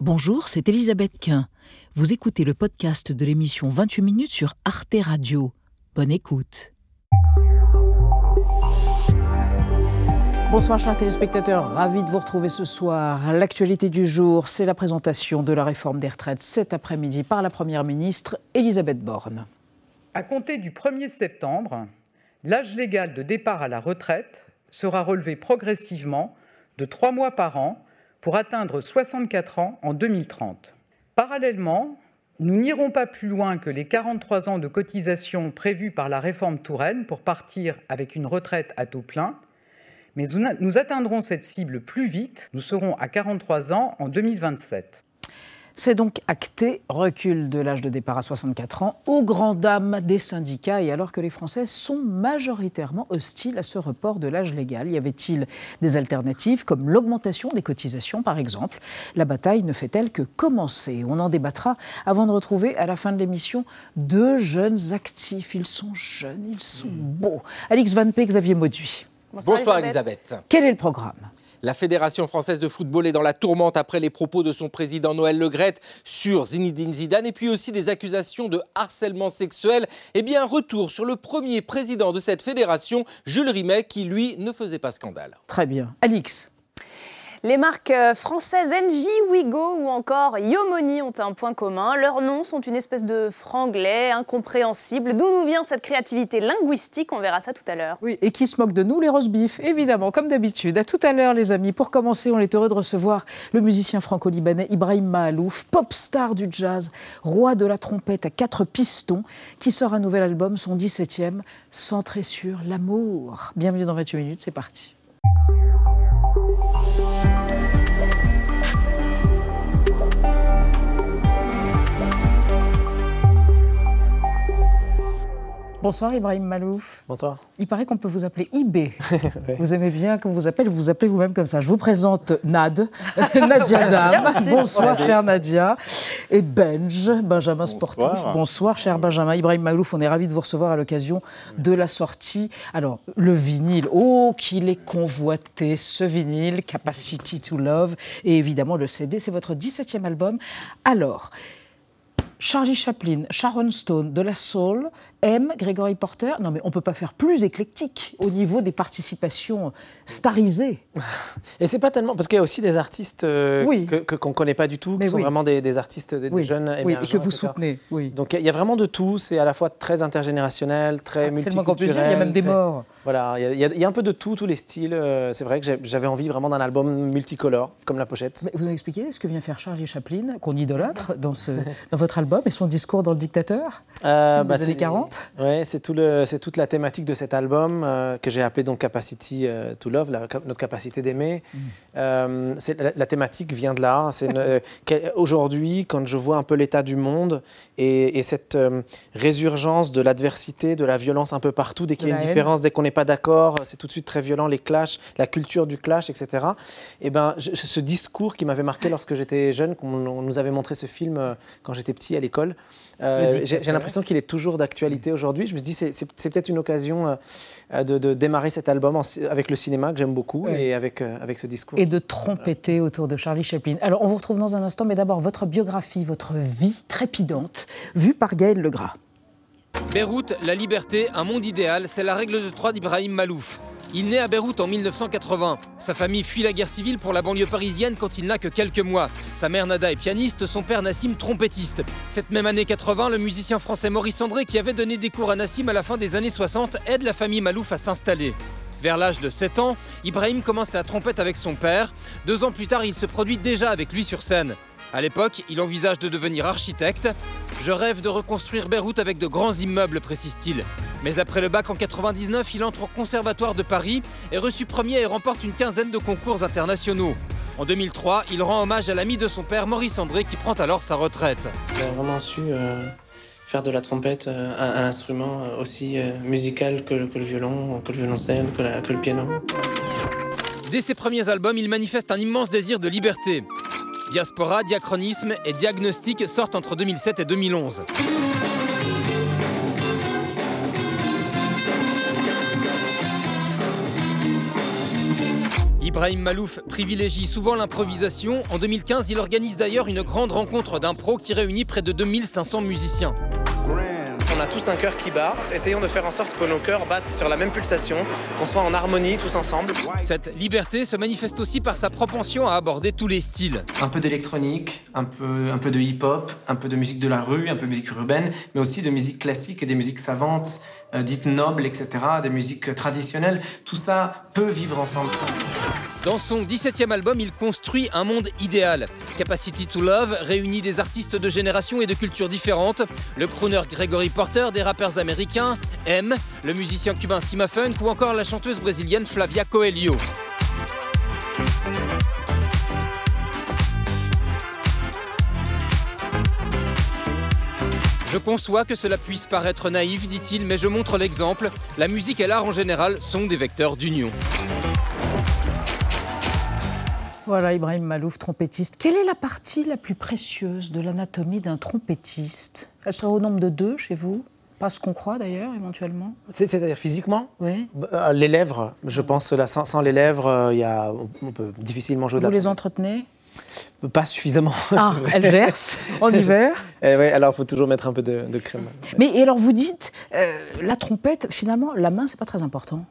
Bonjour, c'est Elisabeth Quint. Vous écoutez le podcast de l'émission 28 minutes sur Arte Radio. Bonne écoute. Bonsoir chers téléspectateurs, ravi de vous retrouver ce soir. L'actualité du jour, c'est la présentation de la réforme des retraites cet après-midi par la Première ministre Elisabeth Borne. À compter du 1er septembre, l'âge légal de départ à la retraite sera relevé progressivement de trois mois par an pour atteindre 64 ans en 2030. Parallèlement, nous n'irons pas plus loin que les 43 ans de cotisation prévus par la réforme Touraine pour partir avec une retraite à taux plein, mais nous atteindrons cette cible plus vite, nous serons à 43 ans en 2027. C'est donc acté, recul de l'âge de départ à 64 ans, aux grandes dames des syndicats, et alors que les Français sont majoritairement hostiles à ce report de l'âge légal. Y avait-il des alternatives, comme l'augmentation des cotisations, par exemple? La bataille ne fait-elle que commencer? On en débattra avant de retrouver à la fin de l'émission deux jeunes actifs. Ils sont jeunes, ils sont beaux. Alix Van P, Xavier Mauduit. Bonsoir, Elisabeth. Quel est le programme? La Fédération française de football est dans la tourmente après les propos de son président Noël Legrette sur Zinedine Zidane et puis aussi des accusations de harcèlement sexuel. Eh bien, retour sur le premier président de cette fédération, Jules Rimet, qui lui ne faisait pas scandale. Très bien. Alix les marques euh, françaises NJ, Wigo ou encore Yomoni ont un point commun. Leurs noms sont une espèce de franglais incompréhensible. D'où nous vient cette créativité linguistique? On verra ça tout à l'heure. Oui, et qui se moque de nous, les roast évidemment, comme d'habitude. À tout à l'heure, les amis. Pour commencer, on est heureux de recevoir le musicien franco-libanais Ibrahim Mahalouf, pop star du jazz, roi de la trompette à quatre pistons, qui sort un nouvel album, son 17e, centré sur l'amour. Bienvenue dans 28 minutes, c'est parti. Bonsoir Ibrahim Malouf. Bonsoir. Il paraît qu'on peut vous appeler IB. Vous aimez bien qu'on vous appelle, vous vous appelez vous-même comme ça. Je vous présente Nad, Nadia Dam. Bonsoir chère Nadia. Et Benj, Benjamin Sportif. Bonsoir cher Benjamin. Ibrahim Malouf, on est ravi de vous recevoir à l'occasion de la sortie. Alors, le vinyle, oh qu'il est convoité ce vinyle, Capacity to Love. Et évidemment le CD, c'est votre 17e album. Alors, Charlie Chaplin, Sharon Stone, de la soul, M, Gregory Porter. Non, mais on ne peut pas faire plus éclectique au niveau des participations starisées. Et c'est pas tellement. Parce qu'il y a aussi des artistes euh, que, qu'on ne connaît pas du tout, qui sont vraiment des, artistes, des, jeunes Oui, et que vous soutenez. Oui. Donc il y, a vraiment de tout. C'est à la fois très intergénérationnel, très multiculturel. Il y a même des morts. Voilà, il y, a un peu de tout, tous les styles. Euh, c'est vrai que j'avais envie vraiment d'un album multicolore, comme la pochette. Mais vous nous expliquez ce que vient faire Charlie Chaplin, qu'on idolâtre dans, ce, dans votre album, et son discours dans Le Dictateur euh, des bah, années 40 Oui, c'est tout toute la thématique de cet album euh, que j'ai appelé donc Capacity euh, to Love, notre capacité d'aimer. Mm. La, la, thématique vient de là. Aujourd'hui, quand je vois un peu l'état du monde et, et cette résurgence de l'adversité, de la violence un peu partout, dès qu'il y a une différence, dès qu'on n'est pas d'accord, c'est tout de suite très violent, les clashs, la culture du clash, etc. Et ben, ce discours qui m'avait marqué lorsque j'étais jeune, qu'on nous avait montré ce film quand j'étais petit à l'école, euh, j'ai l'impression qu'il est toujours d'actualité aujourd'hui. Je me dis c'est c'est peut-être une occasion euh, de, démarrer cet album avec le cinéma que j'aime beaucoup et avec, euh, avec ce discours. Et de trompeter autour de Charlie Chaplin. Alors on vous retrouve dans un instant, mais d'abord votre biographie, votre vie trépidante, vue par Gaël Legras. Beyrouth, la liberté, un monde idéal, c'est la règle de trois d'Ibrahim Malouf. Il naît à Beyrouth en 1980. Sa famille fuit la guerre civile pour la banlieue parisienne quand il n'a que quelques mois. Sa mère Nada est pianiste, son père Nassim trompettiste. Cette même année 80, le musicien français Maurice André, qui avait donné des cours à Nassim à la fin des années 60, aide la famille Malouf à s'installer. Vers l'âge de 7 ans, Ibrahim commence la trompette avec son père. Deux ans plus tard, il se produit déjà avec lui sur scène. À l'époque, il envisage de devenir architecte. Je rêve de reconstruire Beyrouth avec de grands immeubles, précise-t-il. Mais après le bac en 99, il entre au Conservatoire de Paris, est reçu premier et remporte une quinzaine de concours internationaux. En 2003, il rend hommage à l'ami de son père, Maurice André, qui prend alors sa retraite. J'ai vraiment su euh, faire de la trompette euh, un, instrument euh, aussi musical que, le violon, que le violoncelle, que, que le piano. Dès ses premiers albums, il manifeste un immense désir de liberté. Diaspora, Diachronisme et Diagnostic sortent entre 2007 et 2011. Ibrahim Malouf privilégie souvent l'improvisation. En 2015, il organise d'ailleurs une grande rencontre d'impro qui réunit près de 2500 musiciens. On a tous un cœur qui bat. Essayons de faire en sorte que nos cœurs battent sur la même pulsation, qu'on soit en harmonie tous ensemble. Cette liberté se manifeste aussi par sa propension à aborder tous les styles. Un peu d'électronique, un peu, un peu de hip-hop, un peu de musique de la rue, un peu de musique urbaine, mais aussi de musique classique et des musiques savantes, euh, dites nobles, etc., des musiques traditionnelles. Tout ça peut vivre ensemble. Dans son 17e album, il construit un monde idéal. Capacity to Love réunit des artistes de générations et de cultures différentes. Le crooner Gregory Porter, des rappeurs américains, M, le musicien cubain Sima Funk ou encore la chanteuse brésilienne Flavia Coelho. Je conçois que cela puisse paraître naïf, dit-il, mais je montre l'exemple. La musique et l'art en général sont des vecteurs d'union. Voilà, Ibrahim Malouf, trompettiste. Quelle est la partie la plus précieuse de l'anatomie d'un trompettiste? Elle serait au nombre de deux chez vous Pas ce qu'on croit d'ailleurs, éventuellement C'est-à-dire physiquement? Oui. Euh, Les lèvres, je pense, là, sans, sans les lèvres, euh, il y a, on peut difficilement jouer de Vous la les entretenez? Pas suffisamment. Ah, elles gercent en hiver? Eh ouais, alors il faut toujours mettre un peu de, de crème. Mais et alors vous dites, euh, la trompette, finalement, la main, c'est pas très important.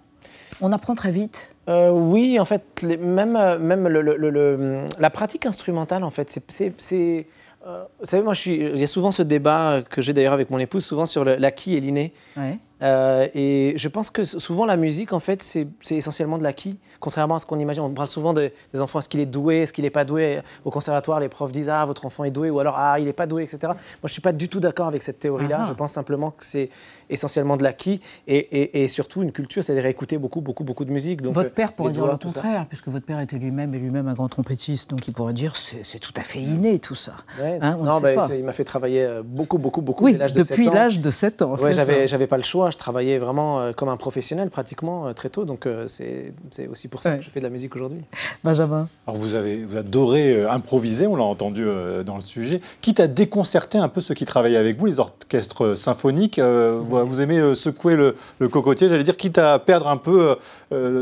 On apprend très vite. Euh, oui, en fait, les- même, euh, même le, le- le- le- la pratique instrumentale, en fait, c'est- euh, vous savez, moi, je suis, il y a souvent ce débat que j'ai d'ailleurs avec mon épouse, souvent sur l'acquis et l'inné. Ouais. Euh, et je pense que souvent la musique, en fait, c'est essentiellement de l'acquis, contrairement à ce qu'on imagine. On parle souvent de- des enfants, est-ce qu'il est doué, est-ce qu'il n'est pas doué? Au conservatoire, les profs disent, ah, votre enfant est doué, ou alors, ah, il n'est pas doué, etc. Moi, je ne suis pas du tout d'accord avec cette théorie-là. Ah. Je pense simplement que c'est essentiellement de l'acquis et, et- et surtout une culture, c'est-à-dire écouter beaucoup, beaucoup, beaucoup de musique. Donc, votre euh, père pourrait les dire doigts, le contraire, puisque votre père était lui-même et lui-même un grand trompettiste, donc il pourrait dire c'est tout à fait inné tout ça. Ouais. Hein, on non, bah, pas. il m'a fait travailler euh, beaucoup, beaucoup, beaucoup Oui, dès l'âge de 7 depuis l'âge de 7 ans. Ouais, j'avais pas le choix. Je travaillais vraiment euh, comme un professionnel pratiquement euh, très tôt. Donc euh, c'est, aussi pour ça Ouais. que je fais de la musique aujourd'hui. Benjamin. Alors vous avez vous adorez euh, improviser, on l'a entendu dans le sujet, quitte à déconcerter un peu ceux qui travaillent avec vous, les orchestres symphoniques. vous, vous aimez secouer le, le cocotier, j'allais dire, quitte à perdre un peu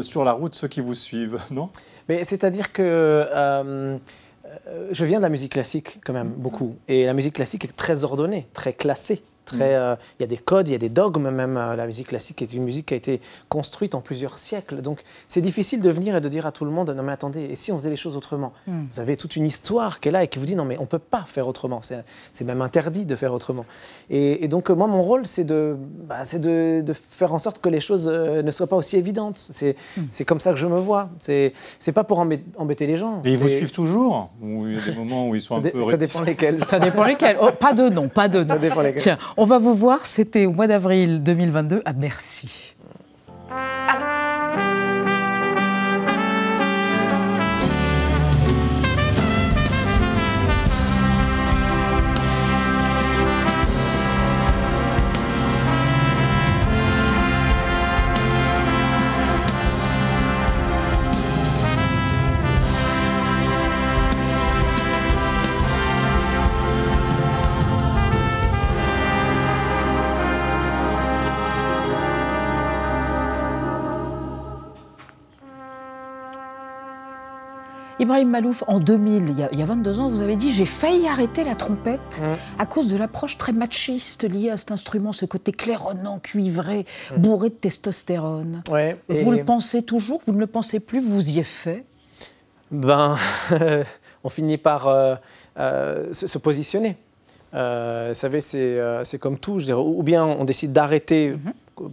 sur la route ceux qui vous suivent, non? Mais c'est-à-dire que euh, je viens de la musique classique quand même beaucoup. Et la musique classique est très ordonnée, très classée. Très, euh, il y a des codes, il y a des dogmes même. euh, La musique classique est une musique qui a été construite en plusieurs siècles. Donc c'est difficile de venir et de dire à tout le monde non mais attendez, et si on faisait les choses autrement? Hmm. Vous avez toute une histoire qui est là et qui vous dit non mais on peut pas faire autrement. C'est même interdit de faire autrement. Et, et donc euh, moi mon rôle c'est de, bah, de, de faire en sorte que les choses euh, ne soient pas aussi évidentes. C'est c'est comme ça que je me vois. C'est pas pour embê- embêter les gens. Et ils vous suivent toujours? Ou il y a des moments où ils sont un peu ça réticents? dépend lesquels. Ça dépend lesquels. Oh, pas de nom, pas de nom. Ça dépend lesquels. Tiens, on va vous voir, c'était au mois d'avril 2022 à Bercy. Ibrahim Malouf, en 2000, il y a, il y a 22 ans, vous avez dit J'ai failli arrêter la trompette Mm. à cause de l'approche très machiste liée à cet instrument, ce côté claironnant, cuivré, bourré de testostérone. Ouais, et- Vous le pensez toujours Vous ne le pensez plus Vous y êtes fait? Ben, on finit par euh, euh, se, se positionner. Euh, vous savez, c'est euh, comme tout. Je dirais, ou bien on décide d'arrêter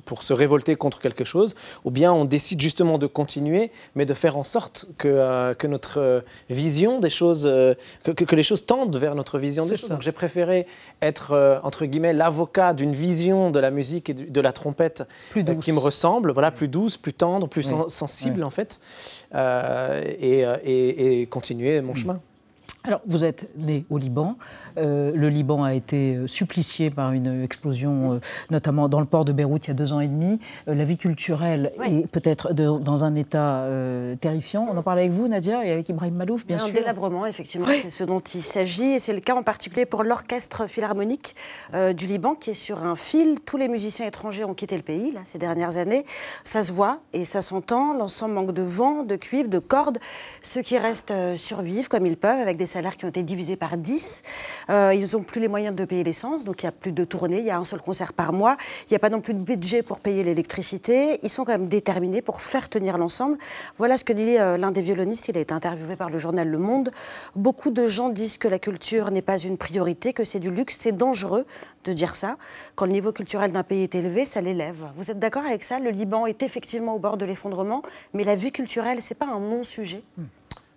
pour se révolter contre quelque chose, ou bien on décide justement de continuer, mais de faire en sorte que, euh, que notre euh, vision des choses, euh, que, les choses tendent vers notre vision des choses. ça. Donc j'ai préféré être, euh, entre guillemets, l'avocat d'une vision de la musique et de la trompette qui me ressemble, voilà, plus douce, plus tendre, plus Oui. sen- sensible Oui. en fait, et, et- et continuer mon chemin. Alors, vous êtes né au Liban. Euh, le Liban a été euh, supplicié par une explosion, euh, notamment dans le port de Beyrouth il y a deux ans et demi. la vie culturelle est peut-être dans un état terrifiant. On en parle avec vous, Nadia, et avec Ibrahim Malouf, bien sûr. Un délabrement, effectivement, c'est ce dont il s'agit. Et c'est le cas en particulier pour l'orchestre philharmonique du Liban, qui est sur un fil. Tous les musiciens étrangers ont quitté le pays là, ces dernières années. Ça se voit et ça s'entend. L'ensemble manque de vent, de cuivre, de cordes. Ceux qui restent survivent comme ils peuvent, avec des salaires qui ont été divisés par 10. Euh, ils n'ont plus les moyens de payer l'essence, donc il n'y a plus de tournées, il y a un seul concert par mois. Il n'y a pas non plus de budget pour payer l'électricité. Ils sont quand même déterminés pour faire tenir l'ensemble. Voilà ce que dit euh, l'un des violonistes. Il a été interviewé par le journal Le Monde. Beaucoup de gens disent que la culture n'est pas une priorité, que c'est du luxe. C'est dangereux de dire ça. Quand le niveau culturel d'un pays est élevé, ça l'élève. Vous êtes d'accord avec ça? Le Liban est effectivement au bord de l'effondrement, mais la vie culturelle, c'est pas un non-sujet? Hmm.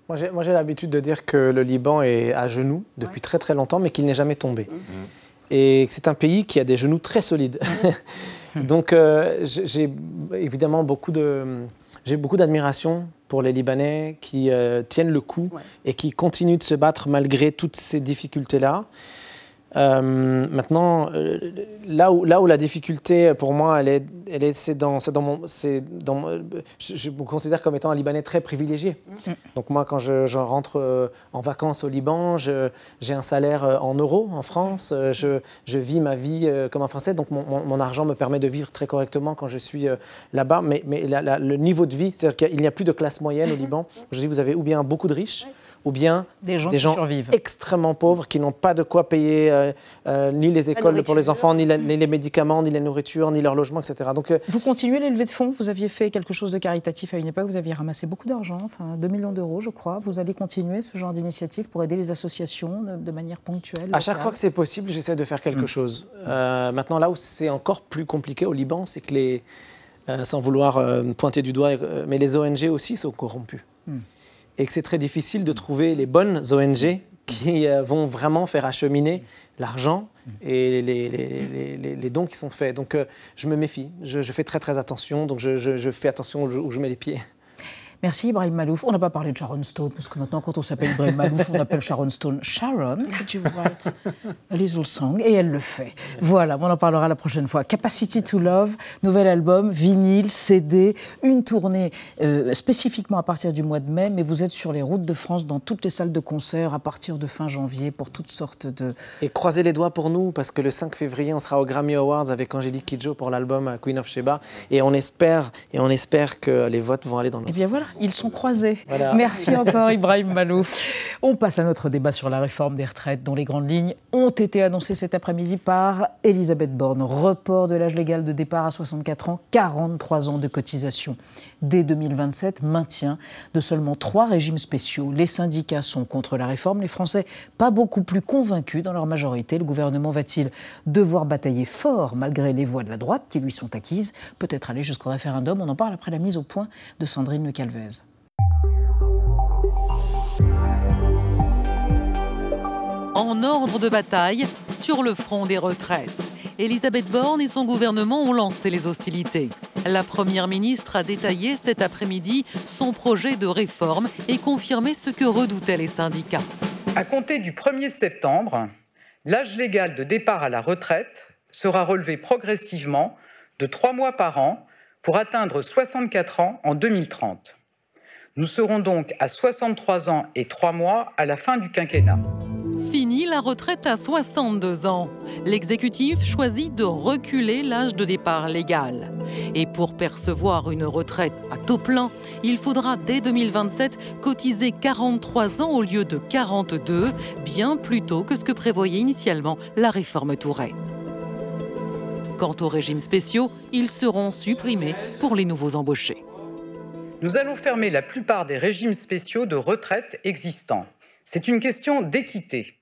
Moi, j'ai l'habitude de dire que le Liban est à genoux depuis très très longtemps, mais qu'il n'est jamais tombé. Mmh. Et que c'est un pays qui a des genoux très solides. Mmh. Donc, euh, j'ai évidemment beaucoup de. J'ai beaucoup d'admiration pour les Libanais qui euh, tiennent le coup et qui continuent de se battre malgré toutes ces difficultés-là. Euh, maintenant, euh, là, où, là où la difficulté pour moi, elle est, elle est, c'est dans, c'est dans mon, c'est dans, je, me considère comme étant un Libanais très privilégié. Mm. Donc moi, quand je, rentre euh, en vacances au Liban, j'ai un salaire en euros en France, je, je vis ma vie comme un Français, donc mon, mon, argent me permet de vivre très correctement quand je suis là-bas. Mais, mais le niveau de vie, c'est-à-dire qu'il n'y a plus de classe moyenne au. Liban. Aujourd'hui, vous avez ou bien beaucoup de riches ou bien des gens, survivent. extrêmement pauvres qui n'ont pas de quoi payer euh, euh, ni les écoles pour les enfants, ni, les médicaments, ni la nourriture, ni leur logement, etc. Donc, euh, vous continuez l'élevé de fonds? Vous aviez fait quelque chose de caritatif à une époque? Vous aviez ramassé beaucoup d'argent, enfin 2 millions d'euros, je crois. Vous allez continuer ce genre d'initiative pour aider les associations de, manière ponctuelle. À chaque fois que c'est possible, j'essaie de faire quelque mm. chose. maintenant, là où c'est encore plus compliqué au Liban, c'est que les, sans vouloir pointer du doigt, mais les ONG aussi sont corrompues. Mm et que c'est très difficile de trouver les bonnes ONG qui euh, vont vraiment faire acheminer l'argent et les, dons qui sont faits. Donc euh, je me méfie, je, fais très très attention, donc je, je fais attention où je mets les pieds. Merci Ibrahim Malouf. On n'a pas parlé de Sharon Stone, parce que maintenant, quand on s'appelle Ibrahim Malouf, on appelle Sharon Stone Sharon. Could you write a little song Et elle le fait. Voilà, on en parlera la prochaine fois. Capacity to Love, nouvel album, vinyle, CD, une tournée euh, spécifiquement à partir du mois de mai, mais vous êtes sur les routes de France, dans toutes les salles de concert à partir de fin janvier pour toutes sortes de. Et croisez les doigts pour nous, parce que le 5 février, on sera au Grammy Awards avec Angélique Kidjo pour l'album Queen of Sheba, et on espère, et on espère que les votes vont aller dans le. Eh bien voilà, ils sont croisés. Merci encore Ibrahim Malouf. On passe à notre débat sur la réforme des retraites dont les grandes lignes ont été annoncées cet après-midi par Elisabeth Borne. Report de l'âge légal de départ à 64 ans, 43 ans de cotisation. Dès 2027, maintien de seulement trois régimes spéciaux. Les syndicats sont contre la réforme, les Français pas beaucoup plus convaincus dans leur majorité. Le gouvernement va-t-il devoir batailler fort malgré les voix de la droite qui lui sont acquises? Peut-être aller jusqu'au référendum. On en parle après la mise au point de Sandrine Le En ordre de bataille sur le front des retraites. Elisabeth Borne et son gouvernement ont lancé les hostilités. La Première ministre a détaillé cet après-midi son projet de réforme et confirmé ce que redoutaient les syndicats. À compter du 1er septembre, l'âge légal de départ à la retraite sera relevé progressivement de trois mois par an pour atteindre 64 ans en 2030. Nous serons donc à 63 ans et 3 mois à la fin du quinquennat. Fini la retraite à 62 ans. L'exécutif choisit de reculer l'âge de départ légal. Et pour percevoir une retraite à taux plein, il faudra dès 2027 cotiser 43 ans au lieu de 42, bien plus tôt que ce que prévoyait initialement la réforme Touraine. Quant aux régimes spéciaux, ils seront supprimés pour les nouveaux embauchés nous allons fermer la plupart des régimes spéciaux de retraite existants. C'est une question d'équité.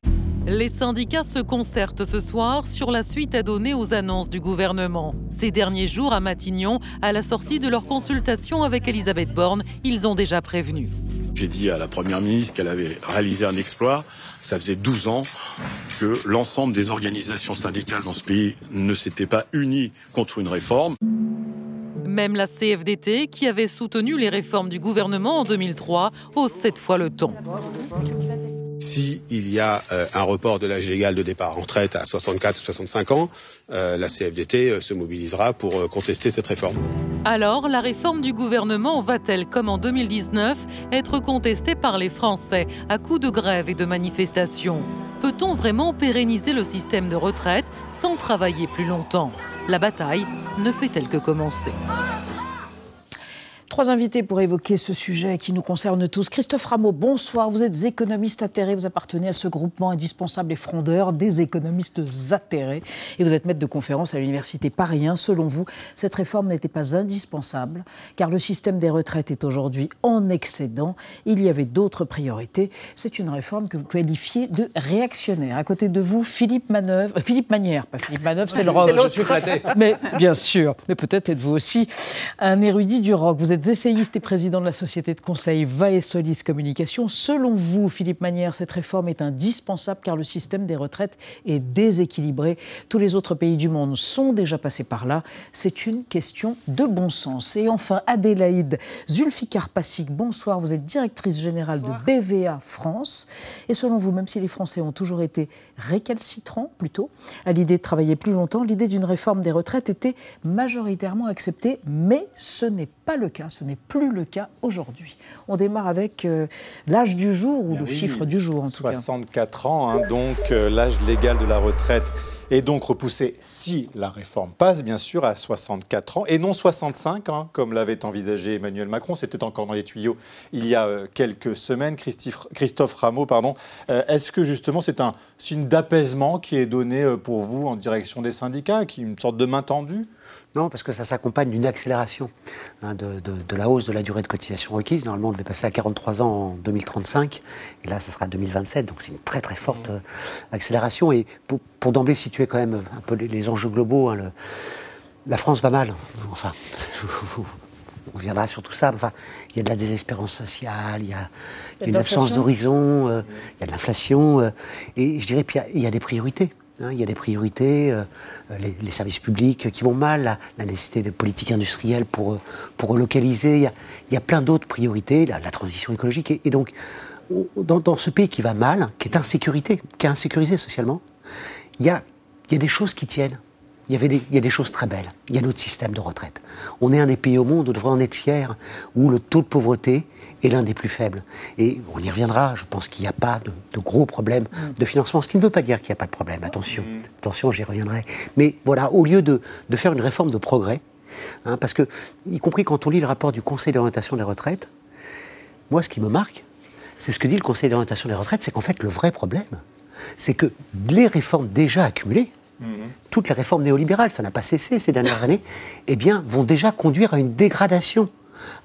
Les syndicats se concertent ce soir sur la suite à donner aux annonces du gouvernement. Ces derniers jours à Matignon, à la sortie de leur consultation avec Elisabeth Borne, ils ont déjà prévenu. J'ai dit à la Première ministre qu'elle avait réalisé un exploit. Ça faisait 12 ans que l'ensemble des organisations syndicales dans ce pays ne s'étaient pas unies contre une réforme. Même la CFDT, qui avait soutenu les réformes du gouvernement en 2003, hausse cette fois le ton. S'il y a euh, un report de l'âge légal de départ en retraite à 64 ou 65 ans, euh, la CFDT euh, se mobilisera pour contester cette réforme. Alors, la réforme du gouvernement va-t-elle, comme en 2019, être contestée par les Français à coups de grève et de manifestations? Peut-on vraiment pérenniser le système de retraite sans travailler plus longtemps? La bataille ne fait-elle que commencer Trois invités pour évoquer ce sujet qui nous concerne tous. Christophe Rameau, bonsoir. Vous êtes économiste atterré. Vous appartenez à ce groupement indispensable et frondeur des économistes atterrés. Et vous êtes maître de conférence à l'université Paris 1. Selon vous, cette réforme n'était pas indispensable car le système des retraites est aujourd'hui en excédent. Il y avait d'autres priorités. C'est une réforme que vous qualifiez de réactionnaire. À côté de vous, Philippe Manœuvre, euh, Philippe Manière, pas Philippe Manœuvre, c'est le rock. Je suis flatté. Mais bien sûr, mais peut-être êtes-vous aussi un érudit du rock. Vous êtes essayiste et président de la société de conseil Solis Communication. Selon vous, Philippe Manière, cette réforme est indispensable car le système des retraites est déséquilibré. Tous les autres pays du monde sont déjà passés par là. C'est une question de bon sens. Et enfin, Adélaïde Zulfikar Passik, bonsoir. Vous êtes directrice générale de BVA France. Et selon vous, même si les Français ont toujours été récalcitrants plutôt à l'idée de travailler plus longtemps, l'idée d'une réforme des retraites était majoritairement acceptée, mais ce n'est pas le cas. Ce n'est plus le cas aujourd'hui. On démarre avec euh, l'âge du jour ou le chiffre du jour en tout 64 ans, hein, donc euh, l'âge légal de la retraite est donc repoussé, si la réforme passe, bien sûr, à 64 ans, et non 65, hein, comme l'avait envisagé Emmanuel Macron. C'était encore dans les tuyaux il y a euh, quelques semaines. Christophe, Christophe Rameau, pardon. Est-ce que justement c'est un signe d'apaisement qui est donné pour vous en direction des syndicats, qui une sorte de main tendue? Non, parce que ça s'accompagne d'une accélération hein, de, la hausse de la durée de cotisation requise. Normalement, on devait passer à 43 ans en 2035, et là, ça sera 2027, donc c'est une très très forte mmh. euh, accélération. Et pour, d'emblée situer quand même un peu les, enjeux globaux, hein, la France va mal. Enfin, on viendra sur tout ça. Enfin, il y a de la désespérance sociale, il y a, une absence d'horizon, euh, il y a de l'inflation, euh, et je dirais qu'il y, a des priorités. Hein, il y a des priorités, euh, les, services publics qui vont mal, la, nécessité de politique industrielle pour, pour relocaliser. Il y a, plein d'autres priorités, la, transition écologique. Et, donc, dans, ce pays qui va mal, qui est insécurité, qui est insécurisé socialement, il y a des choses qui tiennent. Il y, avait il y a des choses très belles. Il y a notre système de retraite. On est un des pays au monde, on devrait en être fier, où le taux de pauvreté est l'un des plus faibles. Et on y reviendra, je pense qu'il n'y a pas de, gros problèmes mm. de financement, ce qui ne veut pas dire qu'il n'y a pas de problème, attention, mm. attention, j'y reviendrai. Mais voilà, au lieu de, faire une réforme de progrès, hein, parce que, y compris quand on lit le rapport du Conseil d'orientation des retraites, moi, ce qui me marque, c'est ce que dit le Conseil d'orientation des retraites, c'est qu'en fait, le vrai problème, c'est que les réformes déjà accumulées. Toutes les réformes néolibérales, ça n'a pas cessé ces dernières années, eh bien, vont déjà conduire à une dégradation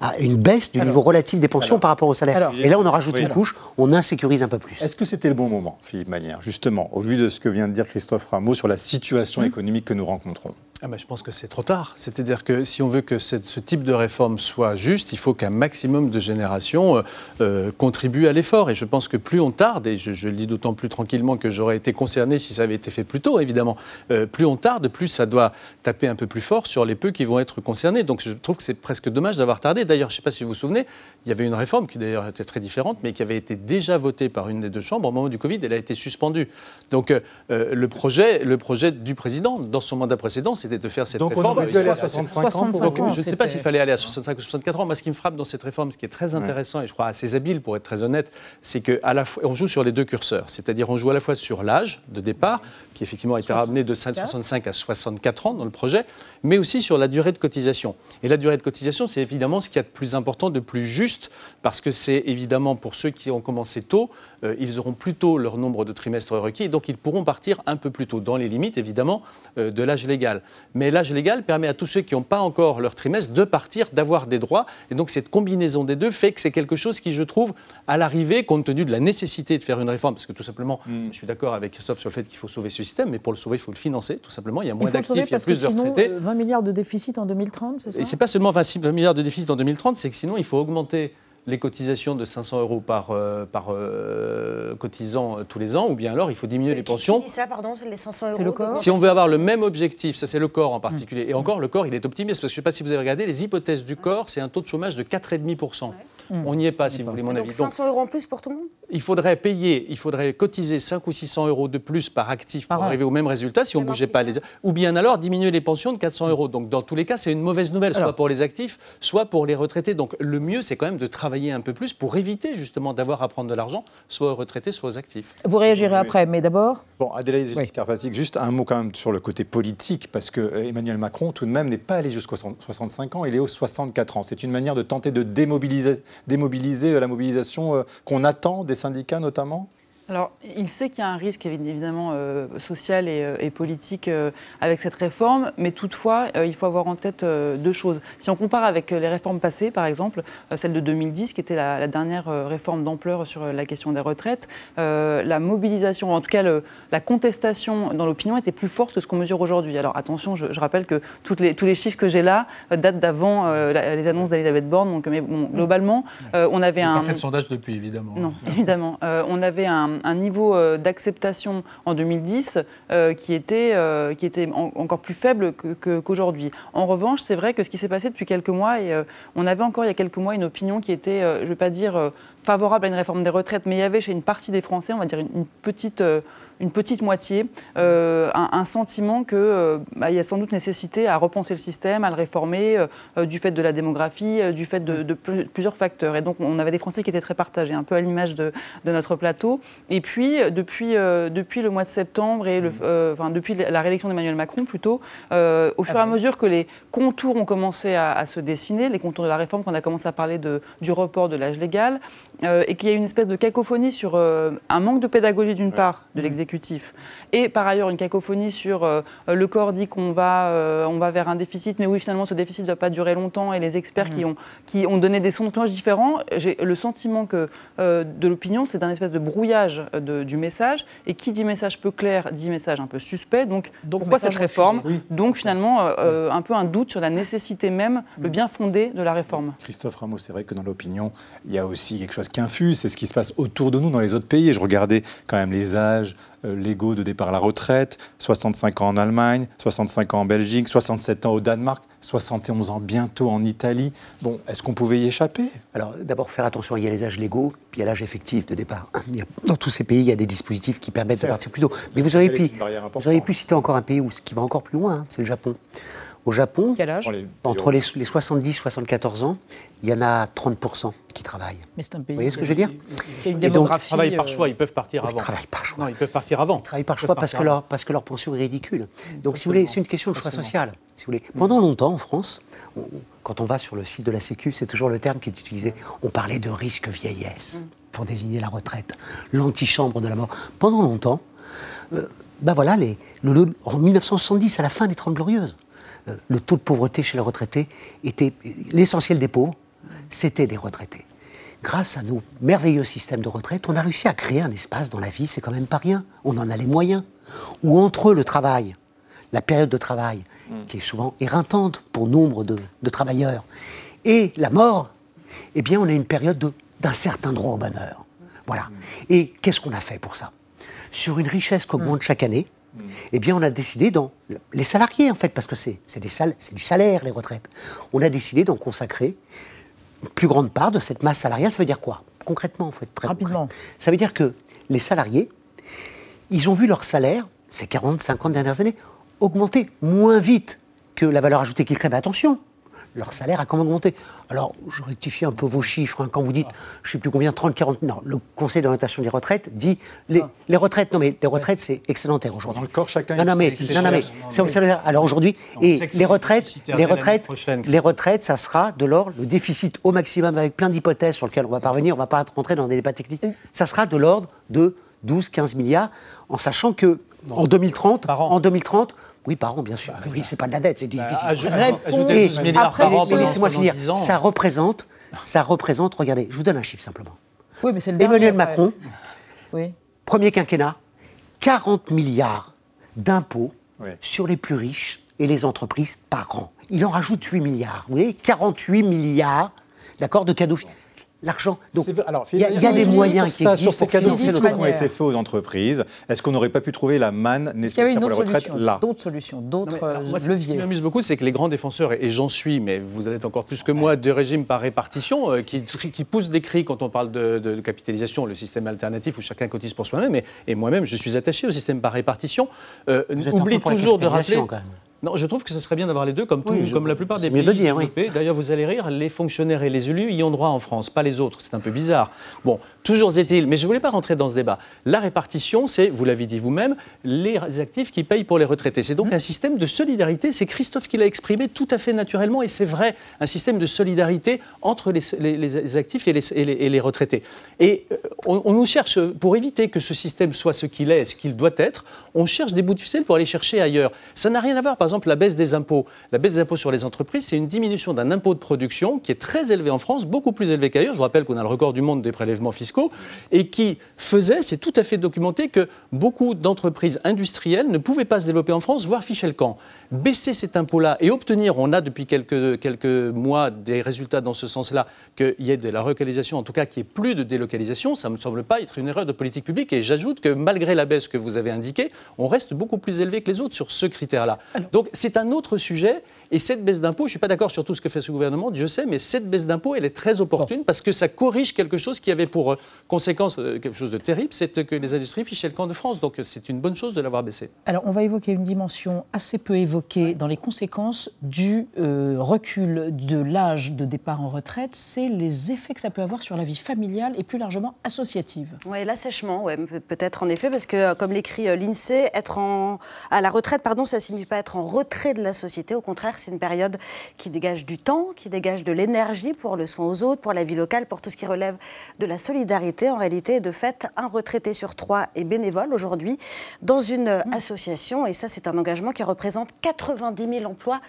à une baisse du niveau relatif des pensions par rapport au salaire. et là, on en rajoute une couche, on insécurise un peu plus. Est-ce que c'était le bon moment, Philippe Manière, justement, au vu de ce que vient de dire Christophe Rameau sur la situation hum. économique que nous rencontrons ah ben, je pense que c'est trop tard. C'est-à-dire que si on veut que ce type de réforme soit juste, il faut qu'un maximum de générations euh, euh, contribuent à l'effort. Et je pense que plus on tarde, et je, le dis d'autant plus tranquillement que j'aurais été concerné si ça avait été fait plus tôt, évidemment, euh, plus on tarde, plus ça doit taper un peu plus fort sur les peu qui vont être concernés. Donc je trouve que c'est presque dommage d'avoir tardé. D'ailleurs, je ne sais pas si vous vous souvenez, il y avait une réforme qui d'ailleurs était très différente, mais qui avait été déjà votée par une des deux chambres au moment du Covid. Elle a été suspendue. Donc le, projet, le projet du président, dans son mandat précédent, de faire cette Donc réforme. On aurait dû aller à 65 ans. je ne sais pas s'il fallait aller à 65 ou 64 ans. Moi, ce qui me frappe dans cette réforme, ce qui est très intéressant et je crois assez habile pour être très honnête, c'est qu'à la fois, on joue sur les deux curseurs. C'est-à-dire, on joue à la fois sur l'âge de départ, qui effectivement a été ramené de 65 à 64 ans dans le projet, mais aussi sur la durée de cotisation. Et la durée de cotisation, c'est évidemment ce qu'il y a de plus important, de plus juste, parce que c'est évidemment pour ceux qui ont commencé tôt, euh, ils auront plus tôt leur nombre de trimestres requis, et donc ils pourront partir un peu plus tôt, dans les limites évidemment euh, de l'âge légal. Mais l'âge légal permet à tous ceux qui n'ont pas encore leur trimestre de partir, d'avoir des droits, et donc cette combinaison des deux fait que c'est quelque chose qui, je trouve, à l'arrivée, compte tenu de la nécessité de faire une réforme, parce que tout simplement, mm. je suis d'accord avec Christophe sur le fait qu'il faut sauver ce système, mais pour le sauver, il faut le financer, tout simplement. Il y a moins d'actifs, il y a plus de retraités. 20 euh, milliards de déficit en 2030, c'est ça? Et c'est pas seulement 26 20 milliards de déficit en 2030, c'est que sinon, il faut augmenter les cotisations de 500 euros par, euh, par euh, cotisant tous les ans, ou bien alors il faut diminuer les pensions. Qui dit ça, pardon, c'est les 500 euros C'est le corps. Si on veut avoir le même objectif, ça c'est le corps en particulier, et encore le corps il est optimiste, parce que je ne sais pas si vous avez regardé, les hypothèses du corps, c'est un taux de chômage de 4,5%. On n'y est pas, si vous voulez mon Donc avis. 500 euros en plus pour tout le monde? il faudrait payer, il faudrait cotiser 5 ou 600 euros de plus par actif pour an. arriver au même résultat si on ne bougeait pas les... Ou bien alors diminuer les pensions de 400 euros. Donc dans tous les cas, c'est une mauvaise nouvelle, soit Alors. pour les actifs, soit pour les retraités. Donc le mieux, c'est quand même de travailler un peu plus pour éviter justement d'avoir à prendre de l'argent, soit aux retraités, soit aux actifs. Vous réagirez après, mais d'abord, Bon, Adélaïde Oui. Juste un mot quand même sur le côté politique, parce que euh, Emmanuel Macron, tout de même, n'est pas allé jusqu'aux 65 ans, il est aux 64 ans. C'est une manière de tenter de démobiliser, démobiliser euh, la mobilisation euh, qu'on attend des syndicats notamment? Alors, il sait qu'il y a un risque évidemment euh, social et, euh, et politique euh, avec cette réforme, mais toutefois, euh, il faut avoir en tête deux choses. Si on compare avec les réformes passées, par exemple, celle de 2010, qui était la, la dernière réforme d'ampleur sur la question des retraites, la mobilisation, en tout cas le- la contestation dans l'opinion était plus forte que ce qu'on mesure aujourd'hui. Alors attention, je, je rappelle que toutes les, tous les chiffres que j'ai là datent d'avant les annonces d'Elisabeth Borne, donc mais bon, globalement, on avait On un... pas fait de sondage depuis, évidemment. Non, évidemment. On avait un, un niveau euh, d'acceptation en 2010 euh, qui était, euh, qui était en- encore plus faible qu'aujourd'hui. en revanche, c'est vrai que ce qui s'est passé depuis quelques mois, et on avait encore il y a quelques mois une opinion qui était, je ne vais pas dire favorable à une réforme des retraites, mais il y avait chez une partie des Français, on va dire une, petite... euh, une petite moitié, euh, un, un sentiment qu'il y a sans doute nécessité à repenser le système, à le réformer, euh, euh, du fait de la démographie, euh, du fait de, de pl- plusieurs facteurs. Et donc, on avait des Français qui étaient très partagés, un peu à l'image de, de notre plateau. Et puis, euh, depuis, euh, depuis le mois de septembre et le, euh, enfin, depuis la réélection d'Emmanuel Macron, plutôt, euh, au fur et à mesure que les contours ont commencé à, à se dessiner, les contours de la réforme, qu'on a commencé à parler de, du report de l'âge légal, euh, et qu'il y a une espèce de cacophonie sur euh, un manque de pédagogie d'une part de l'exécutif, et par ailleurs une cacophonie sur euh, le corps dit qu'on va, euh, on va vers un déficit, mais oui finalement ce déficit ne va pas durer longtemps, et les experts qui, ont, qui ont donné des sons de cloche différents, j'ai le sentiment que euh, de l'opinion c'est d'un espèce de brouillage de- du message, et qui dit message peu clair dit message un peu suspect, donc, pourquoi message cette réforme? Donc finalement un peu un doute sur la nécessité même, le bien fondé de la réforme. Christophe Ramos, c'est vrai que dans l'opinion, il y a aussi quelque chose qui infuse, c'est ce qui se passe autour de nous dans les autres pays. Et je regardais quand même les âges euh, légaux de départ à la retraite, 65 ans en Allemagne, 65 ans en Belgique, 67 ans au Danemark, 71 ans bientôt en Italie. Bon, est-ce qu'on pouvait y échapper? Alors, d'abord, faire attention, il y a les âges légaux, puis il y a l'âge effectif de départ. Dans tous ces pays, il y a des dispositifs qui permettent de partir plus tôt. Mais vous auriez, pu, vous auriez pu citer encore un pays où, qui va encore plus loin, hein, c'est le Japon. Au Japon, quel âge entre les, les 70 et 74 ans, il y en a 30% qui travaillent. Mais c'est un pays. Vous voyez ce que je veux dire Et une Et donc, démographie. Ils travaillent par euh, choix, ils peuvent partir Ils avant. travaillent par choix. Non, ils peuvent partir avant. Ils travaillent par Ils choix parce que, leur, parce que leur pension est ridicule. Donc, si vous voulez, c'est une question de choix social. Si vous voulez. Pendant longtemps, en France, on- quand on va sur le site de la Sécu, c'est toujours le terme qui est utilisé. On parlait de risque vieillesse pour désigner la retraite, l'antichambre de la mort. Pendant longtemps, euh, ben voilà, les, le- le- en 1970, à la fin des Trente Glorieuses, euh, le taux de pauvreté chez les retraités était l'essentiel des pauvres, c'était des retraités. Grâce à nos merveilleux systèmes de retraite, on a réussi à créer un espace dans la vie, c'est quand même pas rien. On en a les moyens. Où entre le travail, la période de travail, qui est souvent éreintante pour nombre de, de travailleurs, et la mort, eh bien, on a une période de- d'un certain droit au bonheur. Voilà. Et qu'est-ce qu'on a fait pour ça? Sur une richesse qu'augmente chaque année, eh bien, on a décidé, dans les salariés, en fait, parce que c'est c'est des sal- c'est du salaire, les retraites, on a décidé d'en consacrer une plus grande part de cette masse salariale. Ça veut dire quoi? Concrètement, il faut être très Rapidement. concret. Ça veut dire que les salariés, ils ont vu leur salaire, ces 40, 50 dernières années, augmenter moins vite que la valeur ajoutée qu'ils créent. Mais attention, leur salaire a quand même augmenté. Alors, je rectifie un peu vos chiffres. hein. quand vous dites, je ne sais plus combien, 30, 40... Non, le Conseil d'orientation des retraites dit... Les, les retraites, non mais les retraites, c'est excédentaire aujourd'hui. Dans le corps, chacun Non, non, mais, non, non, mais c'est excédentaire. Alors aujourd'hui, et les retraites, les retraites, les retraites, ça sera de l'ordre, le déficit au maximum avec plein d'hypothèses sur lesquelles on va pas revenir, on va pas rentrer dans des débats techniques. Ça sera de l'ordre de 12-15 milliards, en sachant que en 2030, Par an. en 2030, oui, par an, bien sûr. oui, c'est pas de la dette, c'est du déficit. 12 milliards après, laissez-moi finir. 10 ans. Ça représente, ça représente, regardez, je vous donne un chiffre simplement. Oui, mais c'est le. Emmanuel. Macron, Oui. premier quinquennat, 40 milliards d'impôts sur les plus riches et les entreprises par an. Il en rajoute 8 milliards. Vous voyez, 48 milliards, d'accord, de cadeaux. L'argent. Donc, alors, il y a, il y a des moyens qui ça, existent sur ces cadeaux qui ont été faits aux entreprises. Est-ce qu'on n'aurait pas pu trouver la manne nécessaire pour les retraites là? D'autres solutions, d'autres alors, euh, moi, ce qui leviers m'amuse beaucoup, c'est que les grands défenseurs, et j'en suis, mais vous allez être encore plus que moi, de régime par répartition, euh, qui, qui poussent des cris quand on parle de, de- de capitalisation, le système alternatif où chacun cotise pour soi-même, et, et moi-même, je suis attaché au système par répartition, euh, oublie toujours de rappeler... quand même. Non, je trouve que ce serait bien d'avoir les deux, comme, tout- Oui, je- comme la plupart des pays de le dire, oui. développés. D'ailleurs, vous allez rire, les fonctionnaires et les élus y ont droit en France, pas les autres. C'est un peu bizarre. Bon, toujours est-il, mais je ne voulais pas rentrer dans ce débat. La répartition, c'est, vous l'avez dit vous-même, les actifs qui payent pour les retraités. C'est donc un système de solidarité. C'est Christophe qui l'a exprimé tout à fait naturellement, et c'est vrai, un système de solidarité entre les, les- les actifs et les, et les- et les retraités. Et euh, on, on nous cherche, pour éviter que ce système soit ce qu'il est, ce qu'il doit être, on cherche des bouts de ficelle pour aller chercher ailleurs. Ça n'a rien à voir, par exemple, la baisse des impôts. La baisse des impôts sur les entreprises, c'est une diminution d'un impôt de production qui est très élevé en France, beaucoup plus élevé qu'ailleurs. Je vous rappelle qu'on a le record du monde des prélèvements fiscaux et qui faisait, c'est tout à fait documenté, que beaucoup d'entreprises industrielles ne pouvaient pas se développer en France, voire ficher le camp. Baisser cet impôt-là et obtenir, on a depuis quelques, quelques mois des résultats dans ce sens-là, qu'il y ait de la relocalisation, en tout cas qu'il n'y ait plus de délocalisation, ça ne me semble pas être une erreur de politique publique. Et j'ajoute que malgré la baisse que vous avez indiquée, on reste beaucoup plus élevé que les autres sur ce critère-là. Donc c'est un autre sujet. Et cette baisse d'impôt, je ne suis pas d'accord sur tout ce que fait ce gouvernement, Dieu sait, mais cette baisse d'impôt, elle est très opportune parce que ça corrige quelque chose qui avait pour euh, conséquence euh, quelque chose de terrible, c'est que les industries fichaient le camp de France. Donc c'est une bonne chose de l'avoir baissé. Alors, on va évoquer une dimension assez peu évoquée dans les conséquences du euh, recul de l'âge de départ en retraite, c'est les effets que ça peut avoir sur la vie familiale et plus largement associative. Oui, l'assèchement, ouais, peut- peut-être en effet, parce que euh, comme l'écrit euh, l'INSEE, être en, à la retraite, pardon, ça signifie pas être en retrait de la société. Au contraire, c'est une période qui dégage du temps, qui dégage de l'énergie pour le soin aux autres, pour la vie locale, pour tout ce qui relève de la solidarité. En réalité, de fait, un retraité sur trois est bénévole aujourd'hui dans une euh, association, et ça, c'est un engagement qui représente 90 000 emplois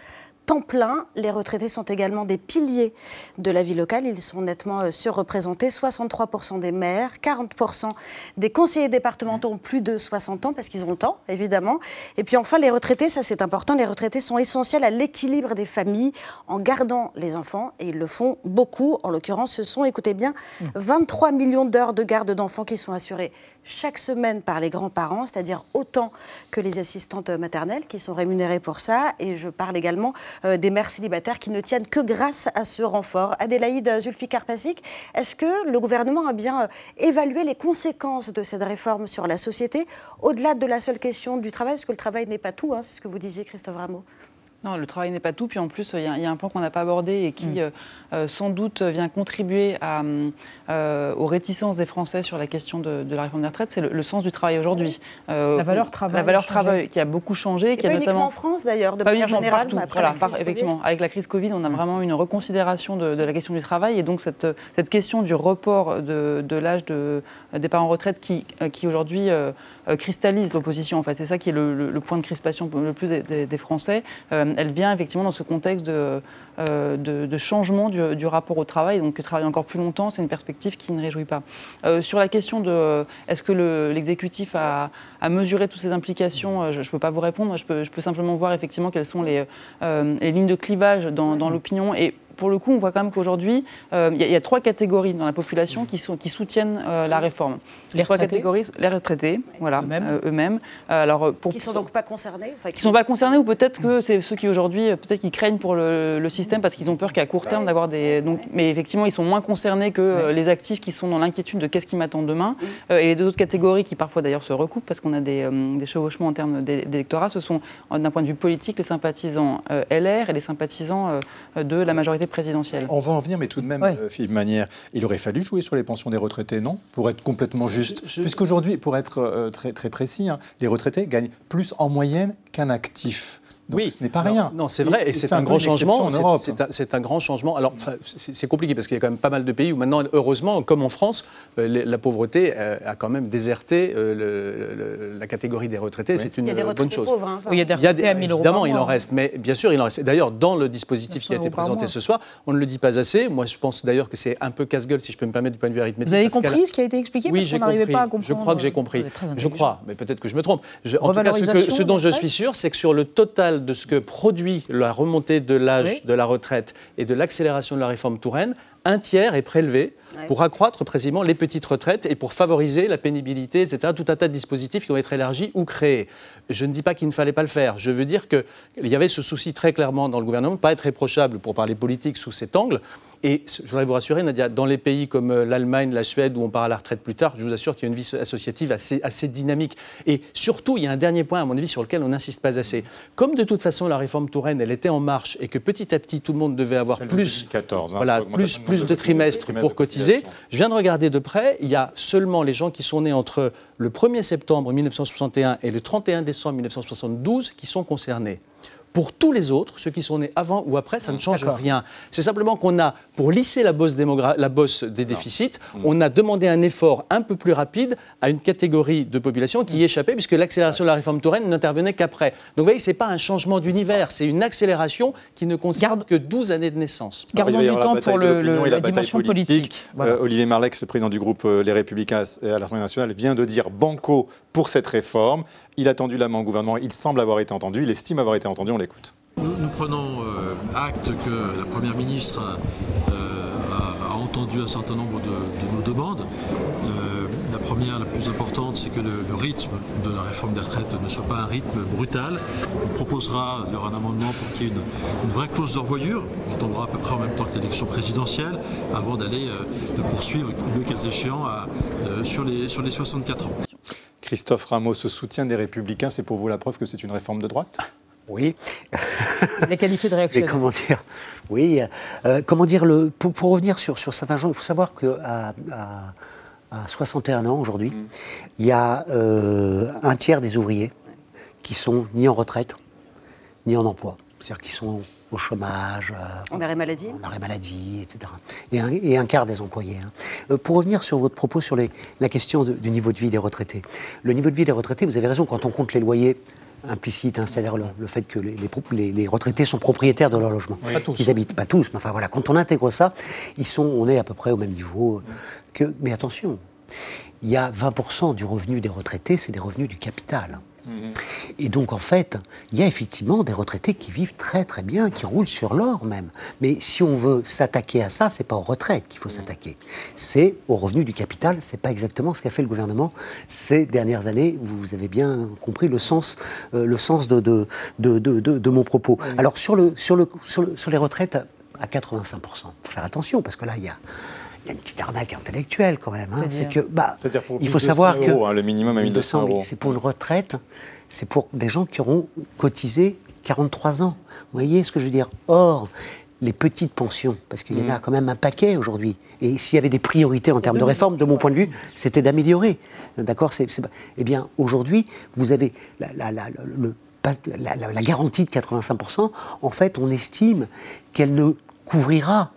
temps plein. Les retraités sont également des piliers de la vie locale. Ils sont nettement euh, surreprésentés. 63% des maires, 40% des conseillers départementaux ont plus de 60 ans parce qu'ils ont le temps, évidemment. Et puis enfin, les retraités, ça c'est important, les retraités sont essentiels à l'équilibre des familles en gardant les enfants et ils le font beaucoup. En l'occurrence, ce sont, écoutez bien, 23 millions d'heures de garde d'enfants qui sont assurées chaque semaine par les grands-parents, c'est-à-dire autant que les assistantes maternelles qui sont rémunérées pour ça. Et je parle également euh, des mères célibataires qui ne tiennent que grâce à ce renfort. Adélaïde Zulfikar Pasik, est-ce que le gouvernement a bien euh, évalué les conséquences de cette réforme sur la société, au-delà de la seule question du travail, parce que le travail n'est pas tout, hein, c'est ce que vous disiez, Christophe Rameau Non, le travail n'est pas tout. Puis en plus, il y, a- il y a un point qu'on n'a pas abordé et qui, Mm. euh, euh, sans doute, vient contribuer à, euh, aux réticences des Français sur la question de, de la réforme des retraites, c'est le, le sens du travail aujourd'hui. Euh, La valeur travail La valeur travail qui a beaucoup changé. Et qui pas a uniquement notamment en France d'ailleurs, de pas manière générale. partout. après Voilà, par- effectivement, avec la crise Covid, on a vraiment une reconsidération de, de la question du travail et donc cette, cette question du report de, de l'âge de départ en retraite qui, euh, qui aujourd'hui euh, euh, cristallise l'opposition. En fait, c'est ça qui est le, le- le point de crispation le plus des, des- des Français. Euh, elle vient effectivement dans ce contexte de, euh, de, de changement du, du rapport au travail, donc travailler encore plus longtemps, c'est une perspective qui ne réjouit pas. Euh, sur la question de euh, est-ce que le- l'exécutif a, a mesuré toutes ces implications, euh, je ne peux pas vous répondre. Je peux, je peux simplement voir effectivement quelles sont les, euh, les lignes de clivage dans, dans l'opinion et pour le coup, on voit quand même qu'aujourd'hui, euh, il y, a- il y a trois catégories dans la population qui, sont, qui soutiennent euh, la réforme. Les trois retraités catégories, les retraités, voilà, euh, eux-mêmes. Euh, alors, euh, pour, Qui sont donc pas concernés enfin, qui ne sont pas concernés ou peut-être que c'est ceux qui aujourd'hui, peut-être qu'ils craignent pour le, le système parce qu'ils ont peur qu'à court terme d'avoir des. Donc, mais effectivement, ils sont moins concernés que les actifs qui sont dans l'inquiétude de qu'est-ce qui m'attend demain. Euh, et les deux autres catégories qui parfois d'ailleurs se recoupent parce qu'on a des, euh, des chevauchements en termes d'é- d'électorat, ce sont d'un point de vue politique les sympathisants euh, LR et les sympathisants euh, de la majorité présidentielle. On va en venir, mais tout de même, Ouais. euh, Philippe Manière, il aurait fallu jouer sur les pensions des retraités, non? Pour être complètement juste. Puisqu'aujourd'hui, pour être euh, très, très précis, hein, les retraités gagnent plus en moyenne qu'un actif. Donc oui, ce n'est pas Non, rien. Non, c'est vrai, et, c'est un, grand changement. en c'est- Europe. C'est un, grand changement. Alors, c'est compliqué parce qu'il y a quand même pas mal de pays où maintenant, heureusement, comme en France, euh, la pauvreté euh, a quand même déserté euh, le- le- la catégorie des retraités. C'est une Il y a des bonne retraités chose. pauvres, hein, Oui, il y a des retraités à 1000 euros Évidemment, il en reste, mais bien sûr, il en reste. D'ailleurs, dans le dispositif qui a 900 été présenté ce soir, on ne le dit pas assez. Moi, je pense d'ailleurs que c'est un peu casse-gueule, si je peux me permettre, du point de vue arithmétique. Vous avez compris ce qui a été expliqué oui, j'ai compris. pas à comprendre. Je crois que j'ai compris. Je crois, mais peut-être que je me trompe. En tout cas, ce, dont je suis sûr, c'est que sur le total de ce que produit la remontée de l'âge Oui. de la retraite et de l'accélération de la réforme Touraine, un tiers est prélevé pour accroître précisément les petites retraites et pour favoriser la pénibilité, etc. Tout un tas de dispositifs qui vont être élargis ou créés. Je ne dis pas qu'il ne fallait pas le faire. Je veux dire qu'il y avait ce souci très clairement dans le gouvernement, pas être réprochable pour parler politique sous cet angle, et je voudrais vous rassurer, Nadia, dans les pays comme euh, l'Allemagne, la Suède, où on part à la retraite plus tard, je vous assure qu'il y a une vie associative assez, assez dynamique. Et surtout, il y a un dernier point, à mon avis, sur lequel on n'insiste pas assez. Comme de toute façon, la réforme Touraine, elle était en marche et que petit à petit, tout le monde devait avoir plus, 2014, hein, voilà, plus, plus de trimestres pour cotiser, je viens de regarder de près, il y a seulement les gens qui sont nés entre le 1er septembre 1961 et le 31 décembre 1972 qui sont concernés. Pour tous les autres, ceux qui sont nés avant ou après, ça ne change rien. C'est simplement qu'on a, pour lisser la bosse, la bosse des déficits, mm. on a demandé un effort un peu plus rapide à une catégorie de population qui y échappait, puisque l'accélération de la réforme Touraine n'intervenait qu'après. Donc vous voyez, ce n'est pas un changement d'univers, c'est une accélération qui ne concerne que 12 années de naissance. Gardons du temps pour le, la, dimension politique. Euh, Olivier Marlex, le président du groupe euh, Les Républicains à l'Assemblée nationale, vient de dire banco pour cette réforme. Il a tendu la main au gouvernement, il semble avoir été entendu, il estime avoir été entendu, on l'écoute. Nous, prenons euh, acte que la Première ministre euh, a, entendu un certain nombre de, nos demandes. Euh, la première, la plus importante, c'est que le, rythme de la réforme des retraites ne soit pas un rythme brutal. On proposera, aura un amendement pour qu'il y ait une, vraie clause de revoyure, qui tombera à peu près en même temps que l'élection présidentielle, avant d'aller poursuivre, le cas échéant, sur les 64 ans. Christophe Ramos, ce soutien des Républicains, c'est pour vous la preuve que c'est une réforme de droite? Oui. Il est qualifié de réactionnaire. comment dire? Oui. Euh, comment dire le, pour, revenir sur, sur, certains gens, il faut savoir qu'à à, 61 ans aujourd'hui, mm. il y a euh, un tiers des ouvriers qui sont ni en retraite, ni en emploi. C'est-à-dire qui sont au chômage. Euh, en arrêt maladie? En arrêt maladie, etc. Et un, et un quart des employés. Hein. Euh, pour revenir sur votre propos sur les, la question du niveau de vie des retraités. Le niveau de vie des retraités, vous avez raison, quand on compte les loyers implicites, hein, c'est-à-dire le, fait que les, les, les, retraités sont propriétaires de leur logement. Pas tous. Ils habitent pas tous, mais enfin voilà, quand on intègre ça, ils sont, on est à peu près au même niveau que. Mais attention, il y a 20% du revenu des retraités, c'est des revenus du capital. Et donc, en fait, il y a effectivement des retraités qui vivent très très bien, qui roulent sur l'or même. Mais si on veut s'attaquer à ça, c'est pas aux retraites qu'il faut s'attaquer. C'est aux revenus du capital. C'est pas exactement ce qu'a fait le gouvernement ces dernières années. Vous avez bien compris le sens, euh, le sens de, de, de, de, mon propos. Alors, sur, le, sur, le, sur, les retraites à 85%, il faut faire attention parce que là, il y a il y a une petite arnaque intellectuelle quand même. Hein. C'est que, bah, il faut savoir que hein, le minimum à 1200 euros. C'est pour une retraite, c'est pour des gens qui auront cotisé 43 ans. Vous voyez ce que je veux dire? Or, les petites pensions, parce qu'il y en a mm. quand même un paquet aujourd'hui. Et s'il y avait des priorités en termes de réforme, de mon point de vue, c'était d'améliorer. D'accord Eh bien, aujourd'hui, vous avez la, la, la, la, garantie de 85%. En fait, on estime qu'elle ne couvrira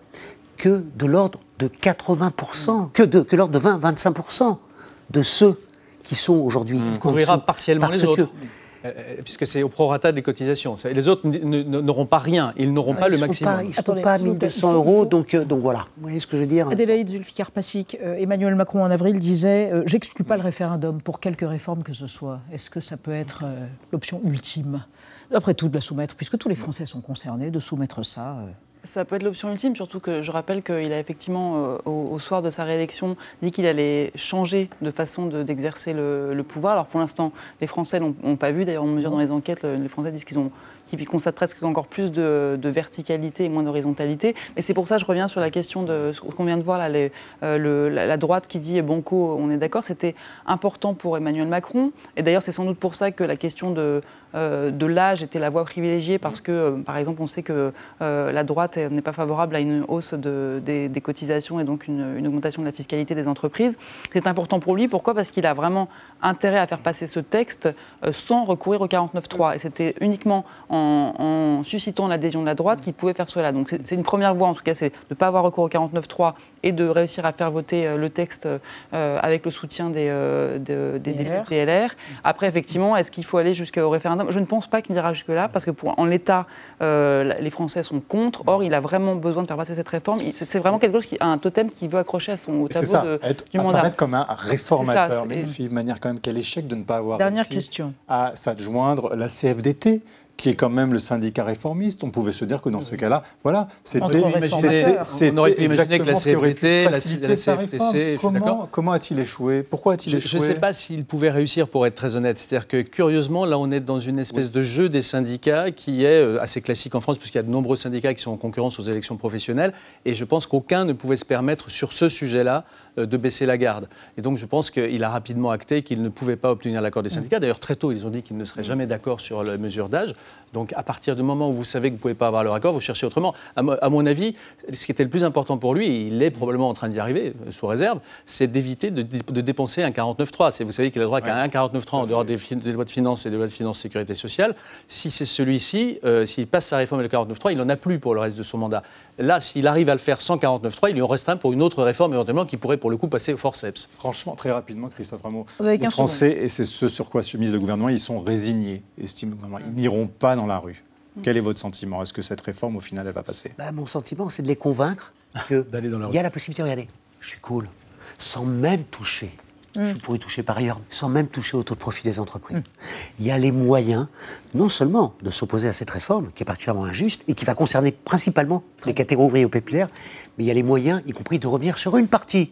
que de l'ordre de 80%, que de, que l'ordre de 20-25% de ceux qui sont aujourd'hui. Mmh. couvrira partiellement les autres. Euh, euh, puisque c'est au prorata des cotisations. Les autres n'auront pas rien, ils n'auront pas le maximum. ils ne sont pas 1200 euros, donc, euh, donc voilà. Vous voyez ce que je veux dire? Adélaïde Zulfikar Passik, Emmanuel Macron en avril disait J'exclus pas le référendum pour quelque réforme que ce soit. Est-ce que ça peut être l'option ultime? Après tout, de la soumettre, puisque tous les Français sont concernés, de soumettre ça ça peut être l'option ultime, surtout que je rappelle qu'il a effectivement, euh, au, soir de sa réélection, dit qu'il allait changer de façon d'exercer le, pouvoir. Alors pour l'instant, les Français n'ont pas vu, d'ailleurs on mesure dans les enquêtes, les Français disent qu'ils ont qui constate presque encore plus de, verticalité et moins d'horizontalité. Mais c'est pour ça que je reviens sur la question de ce qu'on vient de voir, là, euh, la, droite qui dit Banco, on est d'accord, c'était important pour Emmanuel Macron. Et d'ailleurs, c'est sans doute pour ça que la question de, euh, l'âge était la voie privilégiée, parce que, euh, par exemple, on sait que la droite n'est pas favorable à une hausse de, des, cotisations et donc une, une, augmentation de la fiscalité des entreprises. C'est important pour lui. Pourquoi? Parce qu'il a vraiment intérêt à faire passer ce texte sans recourir au 49.3. Et c'était uniquement en, suscitant l'adhésion de la droite qui pouvait faire cela. Donc c'est une première voie, en tout cas, c'est de ne pas avoir recours au 49.3 et de réussir à faire voter euh, le texte euh, avec le soutien des, euh, des députés LR. Après, effectivement, est-ce qu'il faut aller jusqu'au référendum? Je ne pense pas qu'il ira jusque-là, parce que pour, en l'état, les Français sont contre. Or, il a vraiment besoin de faire passer cette réforme. C'est vraiment quelque chose qui a un totem qui veut accrocher à son tableau ça, de, être, du mandat. comme un réformateur, mais de manière quand même quel échec de ne pas avoir Dernière question. à s'adjoindre la CFDT qui est quand même le syndicat réformiste, on pouvait se dire que dans ce cas-là, voilà, c'était. On aurait pu imaginer que la CFDT, la, CFTC, comment, comment a-t-il échoué? Pourquoi a-t-il échoué? Je ne sais pas s'il pouvait réussir, pour être très honnête. C'est-à-dire que curieusement, là, on est dans une espèce de jeu des syndicats qui est euh, assez classique en France, puisqu'il y a de nombreux syndicats qui sont en concurrence aux élections professionnelles, et je pense qu'aucun ne pouvait se permettre sur ce sujet-là euh, de baisser la garde. Et donc je pense qu'il a rapidement acté qu'il ne pouvait pas obtenir l'accord des syndicats. D'ailleurs, très tôt, ils ont dit qu'ils ne seraient jamais d'accord sur la mesure d'âge. Donc à partir du moment où vous savez que vous ne pouvez pas avoir leur accord, vous cherchez autrement. À, mon avis, ce qui était le plus important pour lui, et il est probablement en train d'y arriver, euh, sous réserve, c'est d'éviter de, dépenser un 49.3. Vous savez qu'il a droit qu'à un 49.3 en dehors des, lois de finances et des lois de finances sécurité sociale. Si c'est celui-ci, euh, s'il passe sa réforme et le 49.3, il n'en a plus pour le reste de son mandat. Là, s'il arrive à le faire sans 49.3, il lui en reste pour une autre réforme éventuellement qui pourrait pour le coup passer au forceps. Franchement, très rapidement, Christophe Rameau, les Français, et c'est ce sur quoi se mise le gouvernement, ils sont résignés, estiment ils n'iront pas dans la rue. Quel est votre sentiment? Est-ce que cette réforme, au final, elle va passer? Bah, Mon sentiment, c'est de les convaincre qu'il y a la possibilité, regardez, je suis cool, sans même toucher Mm. Je pourrais toucher par ailleurs, sans même toucher au taux de profit des entreprises. Mm. Il y a les moyens, non seulement de s'opposer à cette réforme, qui est particulièrement injuste et qui va concerner principalement les catégories populaires, mais il y a les moyens, y compris de revenir sur une partie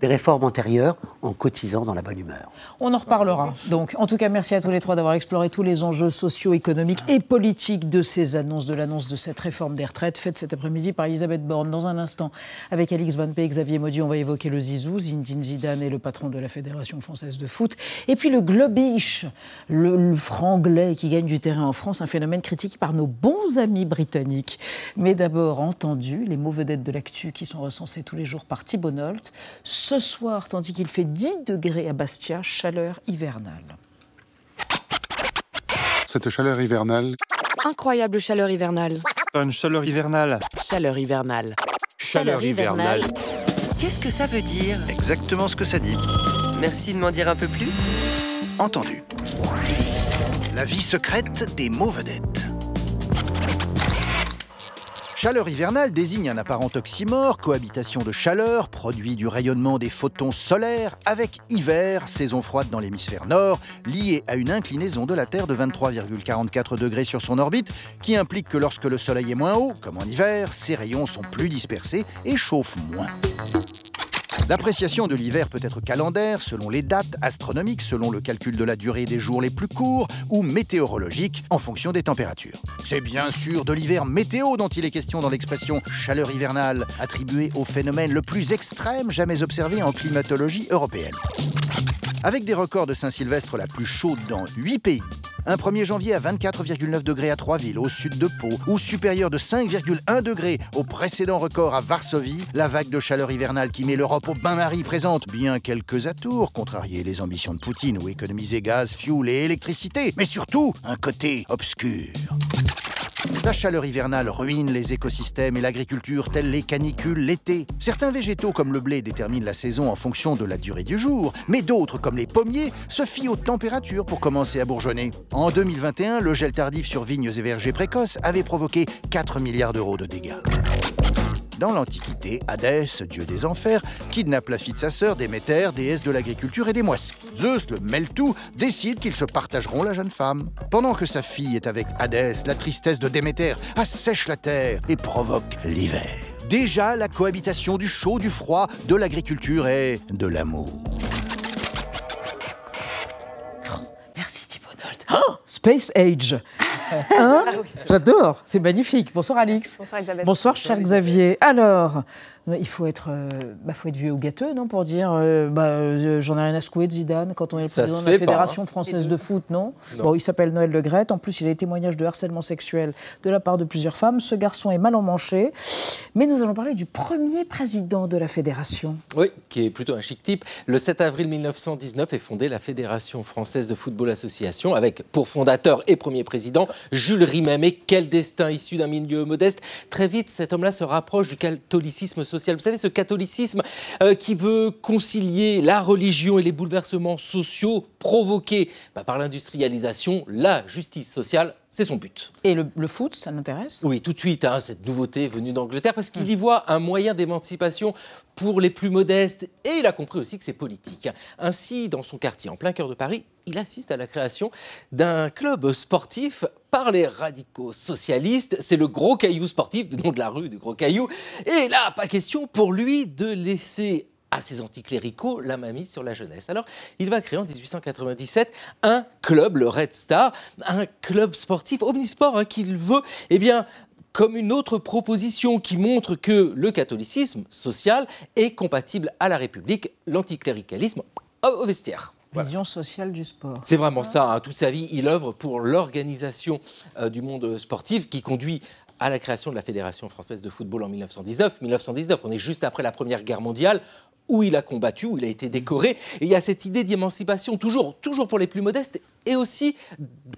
des réformes antérieures en cotisant dans la bonne humeur. On en reparlera. Donc, en tout cas, merci à tous les trois d'avoir exploré tous les enjeux sociaux, économiques et politiques de ces annonces, de l'annonce de cette réforme des retraites faite cet après-midi par Elisabeth Borne. Dans un instant, avec Alix Van P et Xavier Maudy, on va évoquer le Zizou, Zinedine Zidane et le patron de la Fédération française de foot. Et puis le globish, le, le franglais qui gagne du terrain en France, un phénomène critiqué par nos bons amis britanniques. Mais d'abord, entendu, les mots vedettes de l'actu qui sont recensés tous les jours par Thibault Nolt ce soir, tandis qu'il fait 10 degrés à Bastia, chaleur hivernale. Cette chaleur hivernale. Incroyable chaleur hivernale. Une chaleur hivernale. Chaleur hivernale. Chaleur hivernale. Qu'est-ce que ça veut dire? Exactement ce que ça dit. Merci de m'en dire un peu plus. Entendu. La vie secrète des mots vedettes. Chaleur hivernale désigne un apparent oxymore, cohabitation de chaleur, produit du rayonnement des photons solaires, avec hiver, saison froide dans l'hémisphère nord, liée à une inclinaison de la Terre de 23,44 degrés sur son orbite, qui implique que lorsque le Soleil est moins haut, comme en hiver, ses rayons sont plus dispersés et chauffent moins. L'appréciation de l'hiver peut être calendaire, selon les dates, astronomiques, selon le calcul de la durée des jours les plus courts, ou météorologique, en fonction des températures. C'est bien sûr de l'hiver météo dont il est question dans l'expression chaleur hivernale, attribuée au phénomène le plus extrême jamais observé en climatologie européenne. Avec des records de Saint-Sylvestre la plus chaude dans 8 pays, un 1er janvier à 24,9 degrés à Troisville, au sud de Pau, ou supérieur de 5,1 degrés au précédent record à Varsovie, la vague de chaleur hivernale qui met l'Europe au bain-marie présente bien quelques atours, contrarier les ambitions de Poutine ou économiser gaz, fuel et électricité, mais surtout un côté obscur. La chaleur hivernale ruine les écosystèmes et l'agriculture, telles les canicules l'été. Certains végétaux, comme le blé, déterminent la saison en fonction de la durée du jour, mais d'autres, comme les pommiers, se fient aux températures pour commencer à bourgeonner. En 2021, le gel tardif sur vignes et vergers précoces avait provoqué 4 milliards d'euros de dégâts. Dans l'Antiquité, Hadès, dieu des enfers, kidnappe la fille de sa sœur, Déméter, déesse de l'agriculture et des moissons. Zeus, le mêle-tout, décide qu'ils se partageront la jeune femme. Pendant que sa fille est avec Hadès, la tristesse de Déméter assèche la terre et provoque l'hiver. Déjà, la cohabitation du chaud, du froid, de l'agriculture et de l'amour. Merci Thibault oh, Space Age Hein? J'adore, c'est magnifique. Bonsoir Alix. Bonsoir Isabelle. Bonsoir cher Xavier. Alors, il faut être, euh, bah, faut être vieux ou gâteux, non, pour dire euh, bah, euh, j'en ai rien à secouer de Zidane quand on est le président de la Fédération hein. française de foot, non, Bon, il s'appelle Noël Le Gret. En plus, il a des témoignages de harcèlement sexuel de la part de plusieurs femmes. Ce garçon est mal emmanché. Mais nous allons parler du premier président de la Fédération. Oui, qui est plutôt un chic type. Le 7 avril 1919 est fondée la Fédération française de football association avec pour fondateur et premier président Jules Rimet. Mais quel destin issu d'un milieu modeste. Très vite, cet homme-là se rapproche du catholicisme social. Vous savez, ce catholicisme euh, qui veut concilier la religion et les bouleversements sociaux provoqués bah, par l'industrialisation, la justice sociale C'est son but. Et le, foot, ça l'intéresse Oui, tout de suite, hein, cette nouveauté venue d'Angleterre, parce qu'il y voit un moyen d'émancipation pour les plus modestes, et il a compris aussi que c'est politique. Ainsi, dans son quartier, en plein cœur de Paris, il assiste à la création d'un club sportif par les radicaux socialistes. C'est le Gros Caillou sportif, du nom de la rue du Gros Caillou. Et là, pas question pour lui de laisser à ses anticléricaux la mainmise sur la jeunesse. Alors, il va créer en 1897 un club, le Red Star, un club sportif omnisport hein, qu'il veut, eh bien, comme une autre proposition qui montre que le catholicisme social est compatible à la République, l'anticléricalisme au vestiaire. Vision sociale du sport. C'est vraiment ça. Hein. Toute sa vie, il œuvre pour l'organisation euh, du monde sportif qui conduit à la création de la Fédération française de football en 1919. 1919, on est juste après la Première Guerre mondiale où il a combattu, où il a été décoré. Il y a cette idée d'émancipation, toujours, toujours pour les plus modestes et aussi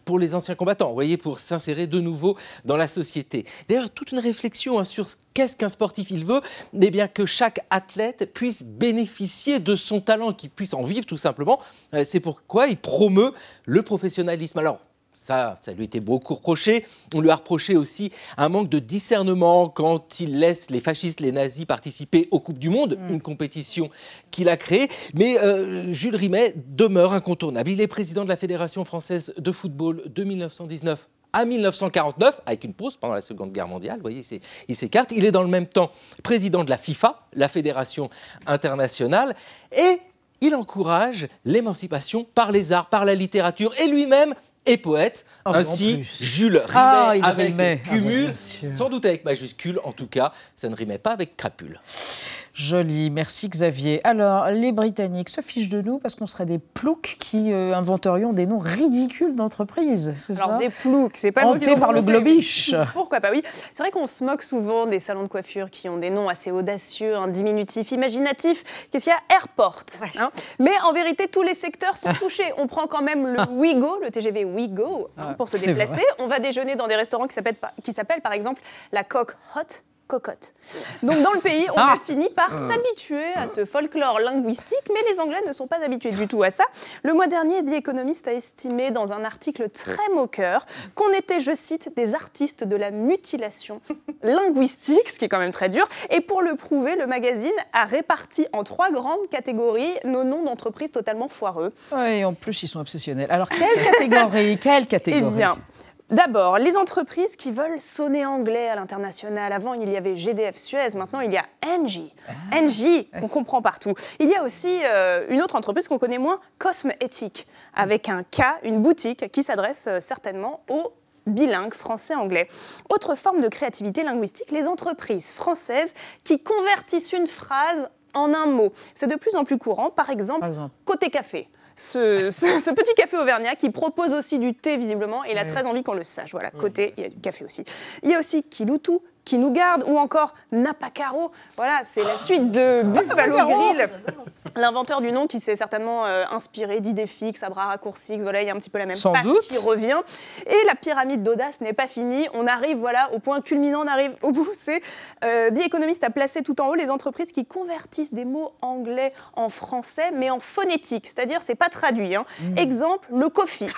pour les anciens combattants, voyez, pour s'insérer de nouveau dans la société. D'ailleurs, toute une réflexion hein, sur qu'est-ce qu'un sportif il veut, eh bien que chaque athlète puisse bénéficier de son talent, qu'il puisse en vivre tout simplement. Euh, c'est pourquoi il promeut le professionnalisme. Alors, ça, ça lui était beaucoup reproché. On lui a reproché aussi un manque de discernement quand il laisse les fascistes, les nazis participer aux Coupes du Monde, mm. une compétition qu'il a créée. Mais euh, Jules Rimet demeure incontournable. Il est président de la Fédération française de football de 1919 à 1949, avec une pause pendant la Seconde Guerre mondiale. Vous voyez, il s'écarte. Il est dans le même temps président de la FIFA, la Fédération internationale, et il encourage l'émancipation par les arts, par la littérature, et lui-même et poète. Oh, Ainsi, Jules ah, rimait avec cumul, ah, sans doute avec majuscule, en tout cas, ça ne rimait pas avec crapule. Joli, merci Xavier. Alors, les Britanniques se fichent de nous parce qu'on serait des ploucs qui euh, inventerions des noms ridicules d'entreprises, c'est ça Alors, des ploucs, c'est pas le par le globiche. Pourquoi pas, oui. C'est vrai qu'on se moque souvent des salons de coiffure qui ont des noms assez audacieux, un diminutif, imaginatif. Qu'est-ce qu'il y a? Airport. Hein Mais en vérité, tous les secteurs sont touchés. On prend quand même le Wigo, le TGV Wigo, hein, pour se déplacer. On va déjeuner dans des restaurants qui s'appellent par exemple la Coque Hot cocotte. Donc dans le pays, on a ah. fini par ah. s'habituer à ce folklore linguistique, mais les Anglais ne sont pas habitués du tout à ça. Le mois dernier, The Economist a estimé dans un article très moqueur qu'on était, je cite, des artistes de la mutilation linguistique, ce qui est quand même très dur. Et pour le prouver, le magazine a réparti en trois grandes catégories nos noms d'entreprises totalement foireux. Oui, en plus, ils sont obsessionnels. Alors, quelle catégorie? Quelle catégorie? Eh bien, D'abord, les entreprises qui veulent sonner anglais à l'international. Avant, il y avait GDF Suez, maintenant il y a Engie. Ah. Engie, qu'on comprend partout. Il y a aussi euh, une autre entreprise qu'on connaît moins, Cosmetic, avec un K, une boutique qui s'adresse euh, certainement aux bilingues français-anglais. Autre forme de créativité linguistique, les entreprises françaises qui convertissent une phrase en un mot. C'est de plus en plus courant, par exemple, par exemple. côté café ce, petit café auvergnat qui propose aussi du thé visiblement et il a très envie qu'on le sache. Voilà, côté, il y a du café aussi. Il y a aussi Kiloutou, qui nous garde, ou encore Napacaro. Voilà, c'est la suite de Buffalo Grill. L'inventeur du nom qui s'est certainement euh, inspiré d'idées fixes, à bras raccourcis, voilà, il y a un petit peu la même Sans qui revient. Et la pyramide d'audace n'est pas finie. On arrive voilà au point culminant, on arrive au bout. C'est euh, The Economist a placé tout en haut les entreprises qui convertissent des mots anglais en français, mais en phonétique, c'est-à-dire c'est pas traduit. Hein. Mmh. Exemple, le coffee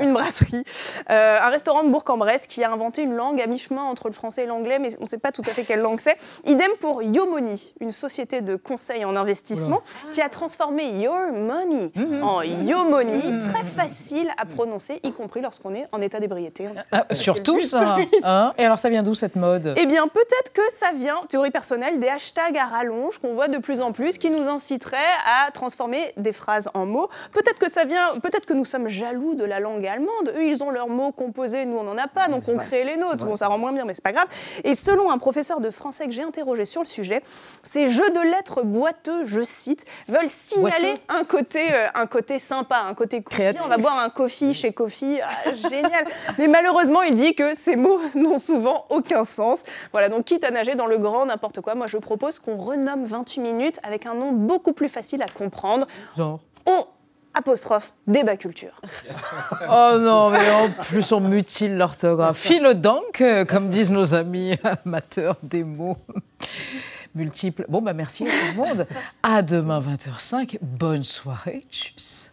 une brasserie, euh, un restaurant de Bourg-en-Bresse qui a inventé une langue à mi-chemin entre le français et l'anglais, mais on ne sait pas tout à fait quelle langue c'est. Idem pour Yomoni, une société de conseil en investissement qui a transformé Your Money mmh. en Yomoni, mmh. très facile à prononcer, y compris lorsqu'on est en état d'ébriété. Ah, surtout ça. Hein. et alors ça vient d'où cette mode? Eh bien peut-être que ça vient, théorie personnelle, des hashtags à rallonge qu'on voit de plus en plus qui nous inciteraient à transformer des phrases en mots. Peut-être que ça vient, peut-être que nous sommes jaloux de la langue allemande. Eux, ils ont leurs mots composés, nous, on n'en a pas, donc on crée les nôtres. Bon, ça rend moins bien, mais c'est pas grave. Et selon un professeur de français que j'ai interrogé sur le sujet, ces jeux de lettres boiteux, je cite, veulent signaler un côté, euh, un côté sympa, un côté créatif. On va boire un coffee chez Coffee, ah, génial. Mais malheureusement, il dit que ces mots n'ont souvent aucun sens. Voilà, donc quitte à nager dans le grand n'importe quoi, moi je propose qu'on renomme 28 minutes avec un nom beaucoup plus facile à comprendre. Genre apostrophe débat culture. oh non, mais en plus on mutile l'orthographe. Philo donc, euh, comme disent nos amis amateurs des mots multiples. Bon, bah merci à tout le monde. À demain 20h05. Bonne soirée. Tchuss.